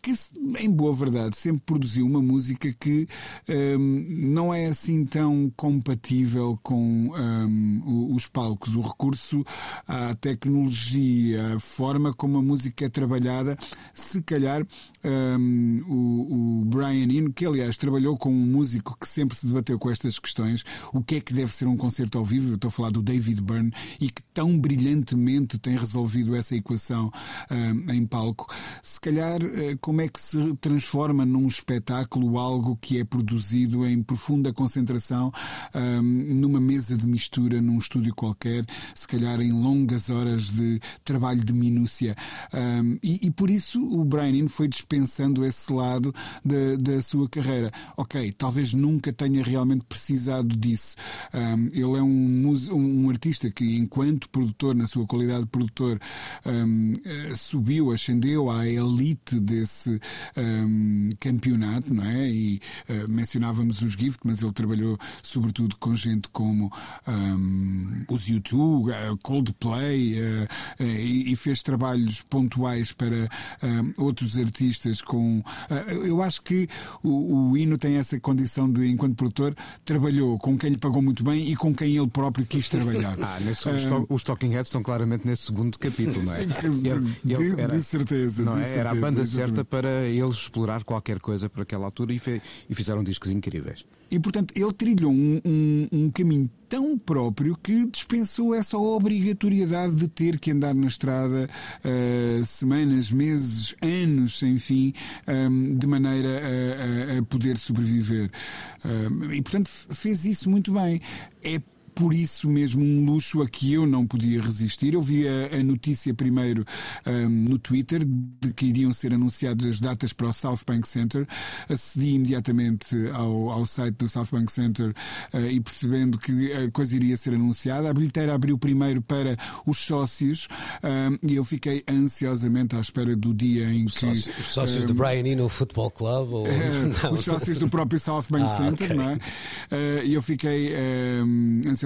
que em boa verdade sempre produziu uma música que hum, não é assim tão compatível com o- os palcos. O recurso à tecnologia, a forma como a música é trabalhada, se calhar hum, o, o Brian Eno, que aliás trabalhou com um músico que sempre se debateu com estas questões, o que é que deve ser um concerto ao vivo, eu estou a falar do David Byrne, e que tão brilhantemente tem resolvido essa equação hum, em palco. Se calhar, eh, como é que se transforma num espetáculo algo que é produzido em profunda concentração hum, numa mesa de mistura, num estúdio qualquer, se calhar em longas horas de trabalho de minúcia. Hum, e, e por isso o Brian Eno foi dispensando esse lado da, da sua carreira. Ok, talvez nunca tenha realmente precisado disso. Hum, ele é um, um artista que, enquanto produtor, na sua qualidade de produtor, hum, eh, subiu, ascendeu à elite desse hum, campeonato, não é? E eh, mencionávamos os Gift, mas ele trabalhou sobretudo com gente como hum, os U2, eh, Coldplay, eh, eh, e, fez trabalhos pontuais para hum, outros artistas com. eu acho que o, o Hino tem essa condição de, enquanto produtor, trabalhou com quem lhe pagou muito bem e com quem ele próprio quis trabalhar. Ah, nesse, os, to- os Talking Heads estão claramente nesse segundo capítulo, não é? De- de- de certeza, não de é? Era a certeza, banda certa para eles explorar qualquer coisa por aquela altura e, fe- e fizeram discos incríveis. E, portanto, ele trilhou um, um- um caminho tão próprio que dispensou essa obrigatoriedade de ter que andar na estrada ah, semanas, meses, anos sem fim, ahm, de maneira a, a- a poder sobreviver. Ahm, e, portanto, fez isso muito bem. É por isso mesmo um luxo a que eu não podia resistir. Eu vi a, a notícia primeiro ahm, no Twitter de que iriam ser anunciadas as datas para o South Bank Center. Acedi imediatamente ao, ao site do South Bank Center ah, e percebendo que a coisa iria ser anunciada. A bilheteira abriu primeiro para os sócios ahm, e eu fiquei ansiosamente à espera do dia em que. Sócio- os sócios do Brian Eno Football Club? Ou... Não. os sócios do próprio South Bank Ah, Center, ok. não é? Eh, E eu fiquei eh,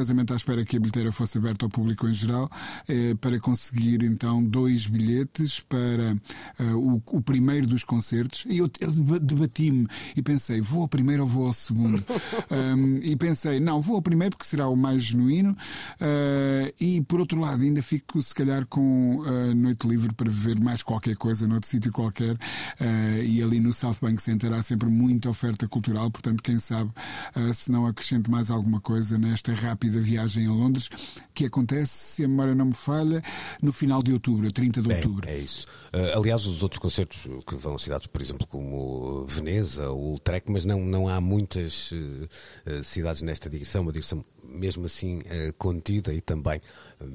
ansiosamente à espera que a bilheteira fosse aberta ao público em geral eh, para conseguir então dois bilhetes para eh, o, o primeiro dos concertos. E eu, eu deba- debati-me e pensei, vou ao primeiro ou vou ao segundo? Um, e pensei, não, vou ao primeiro porque será o mais genuíno. eh, e por outro lado, ainda fico se calhar com a noite livre para ver mais qualquer coisa noutro sítio qualquer. eh, e ali no South Bank Center há sempre muita oferta cultural, portanto, quem sabe eh, se não acrescento mais alguma coisa nesta rápida viagem a Londres, que acontece, se a memória não me falha, no final de outubro, 30 de outubro. É, isso. Uh, aliás, os outros concertos que vão a cidades, por exemplo, como Veneza ou Utrecht, mas não, não há muitas uh, cidades nesta direção, uma direção mesmo assim uh, contida e também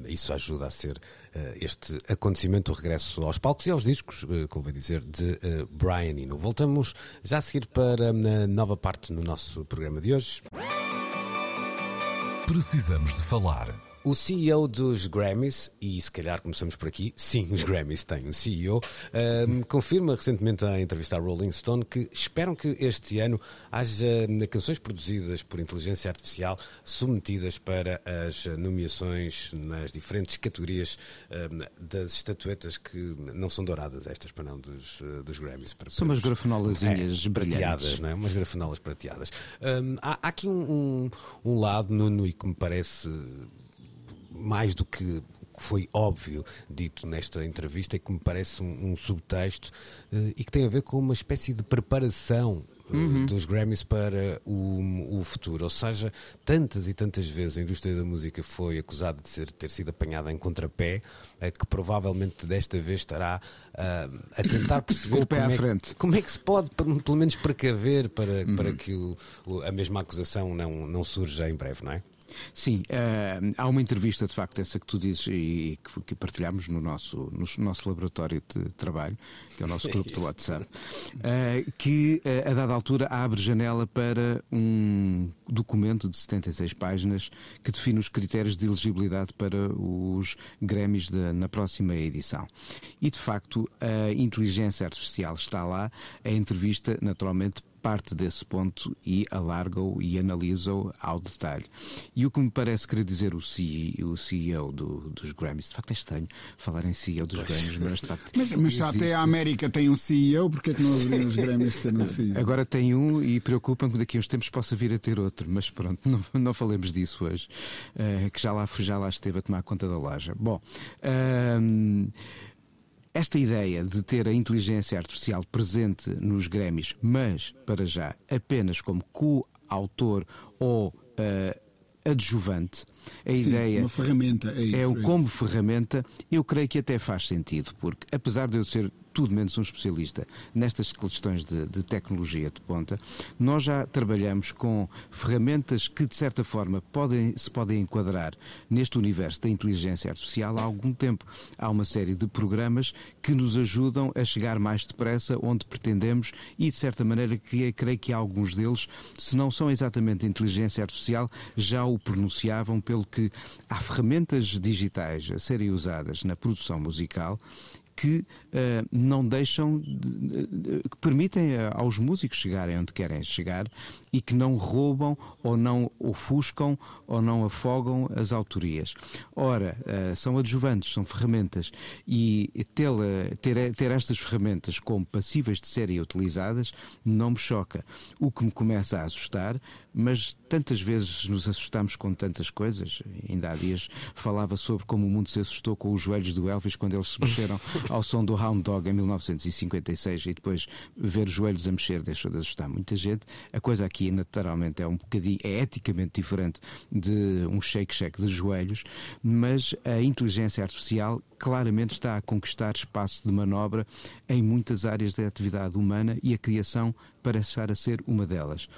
isso ajuda a ser este acontecimento, o regresso aos palcos e aos discos, uh, convém dizer, de Brian Eno. Voltamos já a seguir para a nova parte no nosso programa de hoje. Precisamos de falar. O CEO dos Grammys, e se calhar começamos por aqui, sim, os Grammys têm um CEO, um, confirma recentemente em entrevista à Rolling Stone que esperam que este ano haja canções produzidas por inteligência artificial submetidas para as nomeações nas diferentes categorias um, das estatuetas que não são douradas, estas para não dos, uh, dos Grammys. Para, são umas grafonolazinhas é, prateadas, não é? umas grafenolas prateadas. Um, há, há, aqui um, um, um lado, no e que me parece mais do que foi óbvio dito nesta entrevista e que me parece um, um subtexto uh, e que tem a ver com uma espécie de preparação uh, uhum. dos Grammys para o, o, futuro. Ou seja, tantas e tantas vezes a indústria da música foi acusada de ser, ter sido apanhada em contrapé, uh, que provavelmente desta vez estará a tentar perceber como é, como, é, que se pode, pelo menos, precaver para, uhum. para que o, a mesma acusação não, não surja em breve, não é? Sim, uh, há uma entrevista, de facto, essa que tu dizes e que, que partilhamos no nosso, no nosso laboratório de trabalho, que é o nosso grupo de WhatsApp, uh, que uh, a dada altura abre janela para um documento de 76 páginas que define os critérios de elegibilidade para os Grêmios na próxima edição. E, de facto, a inteligência artificial está lá, a entrevista, naturalmente, parte desse ponto e alarga-o e analisa-o ao detalhe. E o que me parece querer dizer o CEO, o CEO do, dos Grammys, de facto é estranho falar em CEO dos Grammys, mas de facto. Mas, mas até a América tem um CEO, porque é que não haveriam os Grammys ser um CEO? Agora tem um e preocupa-me que daqui a uns tempos possa vir a ter outro, mas pronto, não, não falemos disso hoje, uh, que já lá, já lá esteve a tomar conta da loja. Bom. Uh, esta ideia de ter a inteligência artificial presente nos Grêmios, mas, para já, apenas como coautor ou uh, adjuvante, a Sim, ideia uma ferramenta, é, isso, é é como ferramenta, eu creio que até faz sentido, porque apesar de eu ser tudo menos um especialista nestas questões de, de, tecnologia de ponta, nós já trabalhamos com ferramentas que, de certa forma, podem, se podem enquadrar neste universo da inteligência artificial há algum tempo. Há uma série de programas que nos ajudam a chegar mais depressa onde pretendemos e, de certa maneira, creio que alguns deles, se não são exatamente inteligência artificial, já o pronunciavam, pelo que há ferramentas digitais a serem usadas na produção musical que uh, não deixam, de, que permitem uh, aos músicos chegarem onde querem chegar e que não roubam ou não ofuscam ou não afogam as autorias. Ora, uh, são adjuvantes, são ferramentas e ter, ter, ter estas ferramentas como passíveis de serem utilizadas não me choca. O que me começa a assustar mas tantas vezes nos assustamos com tantas coisas. Ainda há dias falava sobre como o mundo se assustou com os joelhos do Elvis quando eles se mexeram ao som do Hound Dog em 1956 e depois ver os joelhos a mexer deixou de assustar muita gente. A coisa aqui naturalmente é um bocadinho, é eticamente diferente de um shake-shake de joelhos, mas a inteligência artificial claramente está a conquistar espaço de manobra em muitas áreas da atividade humana e a criação parece estar a ser uma delas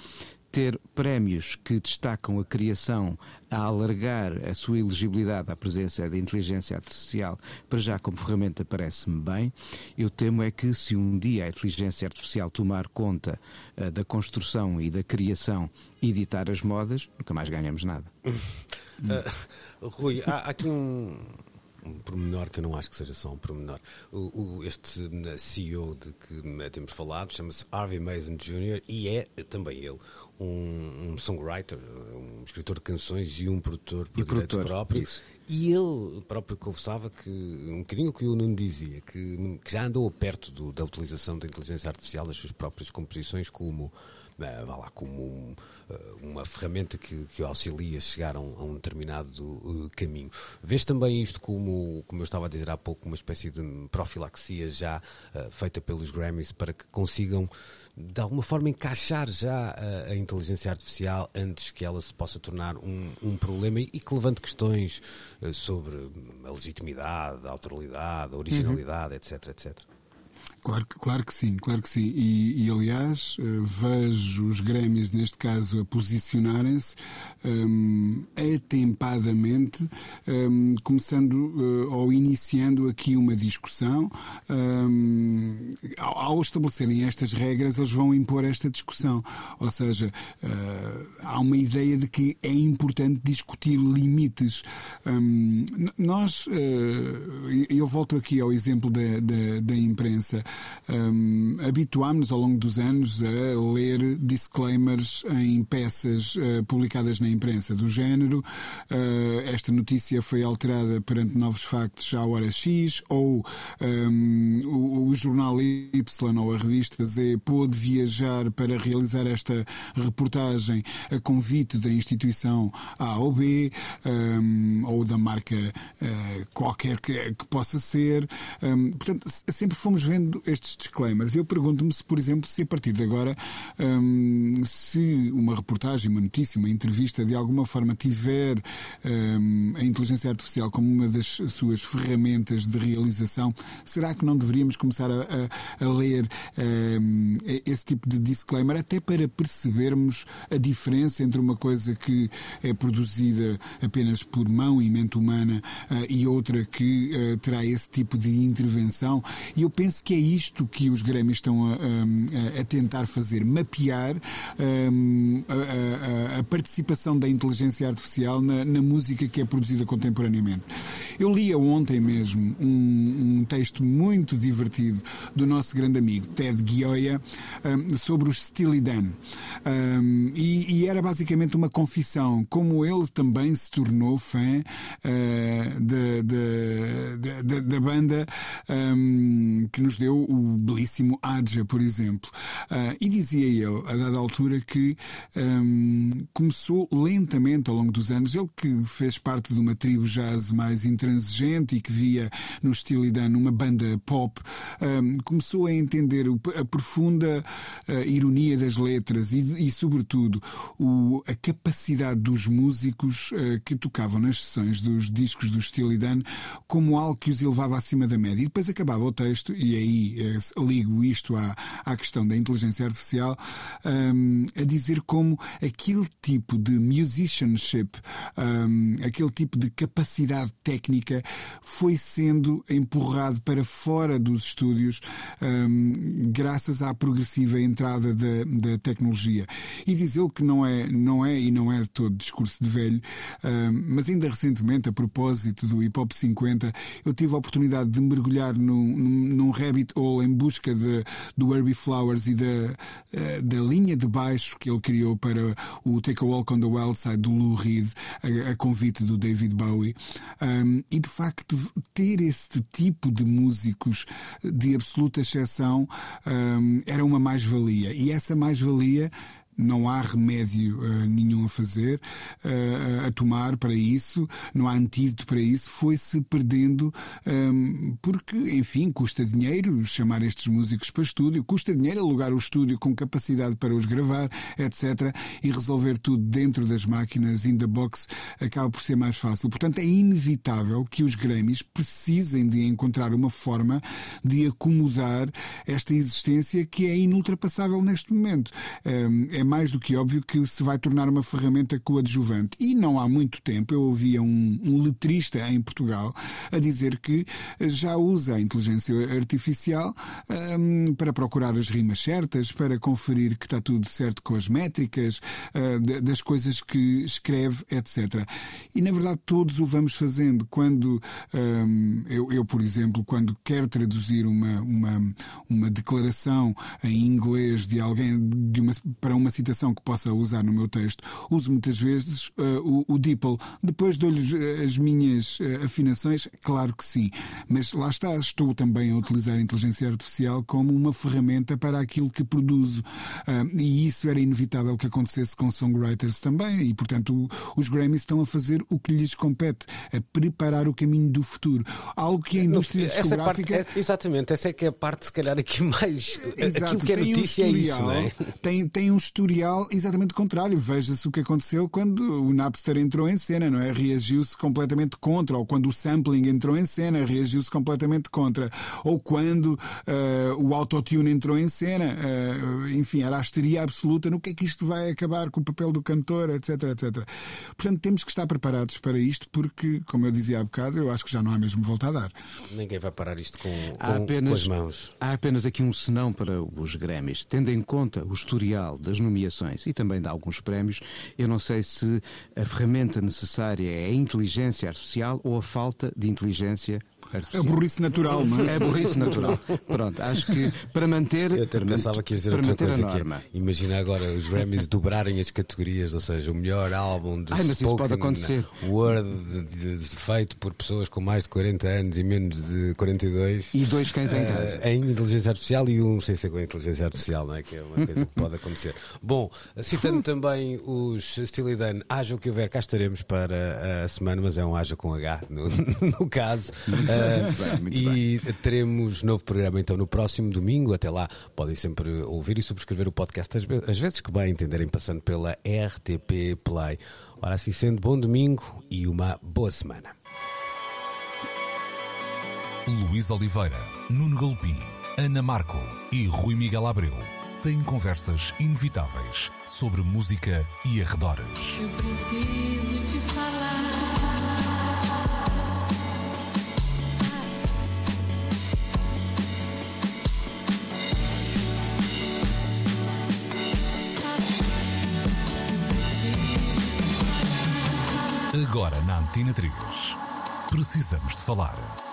ter prémios que destacam a criação a alargar a sua elegibilidade à presença da inteligência artificial, para já como ferramenta parece-me bem. Eu temo é que se um dia a inteligência artificial tomar conta uh, da construção e da criação e editar as modas, nunca mais ganhamos nada. Uh, Rui, há aqui um, um pormenor que eu não acho que seja só um pormenor. O, o, este CEO de que temos falado chama-se Harvey Mason Jr. e é também ele um, um, songwriter, um escritor de canções e um produtor por e produtor, próprio. Isso. E ele próprio confessava que, um bocadinho o que o Nuno dizia, que, que já andou perto do, da utilização da inteligência artificial nas suas próprias composições como vá lá, como um, uh, uma ferramenta que, que auxilia a chegar a um, a um determinado uh, caminho. Vês também isto como, como eu estava a dizer há pouco, uma espécie de profilaxia já feita pelos Grammys para que consigam de alguma forma encaixar já a, a, inteligência artificial antes que ela se possa tornar um, um problema e, e, que levante questões sobre a legitimidade, a autoralidade, a originalidade, uhum. etc, etc. Claro, claro que sim, claro que sim. E, e aliás, eh, vejo os Grêmios, neste caso, a posicionarem-se um, atempadamente, um, começando uh, ou iniciando aqui uma discussão. Um, ao, ao, estabelecerem estas regras, eles vão impor esta discussão. Ou seja, uh, há uma ideia de que é importante discutir limites. nós, uh, eu volto aqui ao exemplo da, da, da imprensa um, habituámos-nos ao longo dos anos a ler disclaimers em peças uh, publicadas na imprensa do género. Uh, esta notícia foi alterada perante novos factos à hora X, ou um, o, o, jornal Y ou a revista Z pôde viajar para realizar esta reportagem a convite da instituição A ou B, um, ou da marca uh, qualquer que, que, possa ser. portanto, sempre fomos vendo estes disclaimers. Eu pergunto-me se, por exemplo, se a partir de agora, hum, se uma reportagem, uma notícia, uma entrevista de alguma forma tiver hum, a inteligência artificial como uma das suas ferramentas de realização, será que não deveríamos começar a, a, a ler hum, esse tipo de disclaimer até para percebermos a diferença entre uma coisa que é produzida apenas por mão e mente humana uh, e outra que uh, terá esse tipo de intervenção? E eu penso que é isto que os Grêmios estão a, a, a tentar fazer, mapear um, a, a, participação da inteligência artificial na, na, música que é produzida contemporaneamente. Eu lia ontem mesmo um, um texto muito divertido do nosso grande amigo Ted Gioia um, sobre os Steely Dan. E, e, era basicamente uma confissão, como ele também se tornou fã uh, da banda que nos deu o belíssimo Adja, por exemplo. Uh, e dizia ele, a dada altura, que um, começou lentamente ao longo dos anos, ele que fez parte de uma tribo jazz mais intransigente e que via no Steely Dan uma banda pop, um, começou a entender a profunda uh, ironia das letras e, e sobretudo, o, a capacidade dos músicos uh, que tocavam nas sessões dos discos do Steely Dan como algo que os elevava acima da média. E depois acabava o texto, e aí ligo isto à, à questão da inteligência artificial, um, a dizer como aquele tipo de musicianship, um, aquele tipo de capacidade técnica foi sendo empurrado para fora dos estúdios um, graças à progressiva entrada da, da tecnologia. E diz ele que não é, não é e não é de todo discurso de velho, mas ainda recentemente, a propósito do Hip Hop 50, eu tive a oportunidade de mergulhar num, num rabbit hole em busca de, do Herbie Flowers e da, eh, da linha de baixo que ele criou para o Take a Walk on the Wild Side do Lou Reed, a, a convite do David Bowie. Um, e de facto, ter este tipo de músicos de absoluta exceção um, era uma mais-valia. E essa mais-valia não há remédio uh, nenhum a fazer, uh, a tomar para isso, não há antídoto para isso, foi-se perdendo um, ehm, porque, enfim, custa dinheiro chamar estes músicos para estúdio, custa dinheiro alugar o estúdio com capacidade para os gravar, etc. E resolver tudo dentro das máquinas, in the box, acaba por ser mais fácil. Portanto, é inevitável que os Grammys precisem de encontrar uma forma de acomodar esta existência que é inultrapassável neste momento. Um, ehm, é mais do que óbvio que se vai tornar uma ferramenta coadjuvante. E não há muito tempo eu ouvia um, um letrista em Portugal a dizer que já usa a inteligência artificial um, para procurar as rimas certas, para conferir que está tudo certo com as métricas, uh, das coisas que escreve, etc. E na verdade todos o vamos fazendo. Quando um, eu, eu, por exemplo, quando quero traduzir uma, uma, uma declaração em inglês de alguém de uma, para uma citação que possa usar no meu texto, uso muitas vezes uh, o, o. Depois dou-lhes uh, as minhas uh, afinações, claro que sim. Mas lá está, estou também a utilizar a inteligência artificial como uma ferramenta para aquilo que produzo. e isso era inevitável que acontecesse com songwriters também. E, portanto, o, os Grammys estão a fazer o que lhes compete, a preparar o caminho do futuro. Algo que a indústria essa discográfica. Parte, é, exatamente, essa é que é a parte, se calhar, aqui mais. Exato, aquilo que é notícia é isso, não é? Tem, tem um historial exatamente contrário. Veja-se o que aconteceu quando o Napster entrou em cena, não é? Reagiu-se completamente contra, ou quando o sampling entrou em cena, reagiu-se completamente contra, ou quando uh, o autotune entrou em cena, uh, enfim, era a histeria absoluta no que é que isto vai acabar com o papel do cantor, etc, etc. Portanto, temos que estar preparados para isto, porque, como eu dizia há bocado, eu acho que já não há mesmo volta a dar. Ninguém vai parar isto com, com, apenas, com as mãos. Há apenas aqui um senão para os Grammys. Tendo em conta o historial das nomeações e também de alguns prémios, eu não sei se a ferramenta necessária é a inteligência artificial ou a falta de inteligência é burrice natural, não é? É burrice natural. Pronto, acho que para manter. Eu até pensava que ia dizer outra coisa que é, Imagina agora os Grammys dobrarem as categorias, ou seja, o melhor álbum de Ai, mas isso pode acontecer. Word de, de, de, feito por pessoas com mais de 40 anos e menos de 42. E dois cães uh, em casa. Eh, em inteligência artificial e um sem ser com inteligência artificial, não é? Que é uma coisa que pode acontecer. Bom, citando também os Steely Dan, haja o que houver, cá estaremos para a semana, mas é um haja com H no, no caso. Uh, e bem. teremos novo programa então no próximo domingo. Até lá podem sempre ouvir e subscrever o podcast às vezes que bem entenderem, passando pela RTP Play. Ora, assim sendo, bom domingo e uma boa semana. Luís Oliveira, Nuno Galpim, Ana Marco e Rui Miguel Abreu têm conversas inevitáveis sobre música e arredores. Eu preciso te falar. Agora na Antena 3. Precisamos de falar.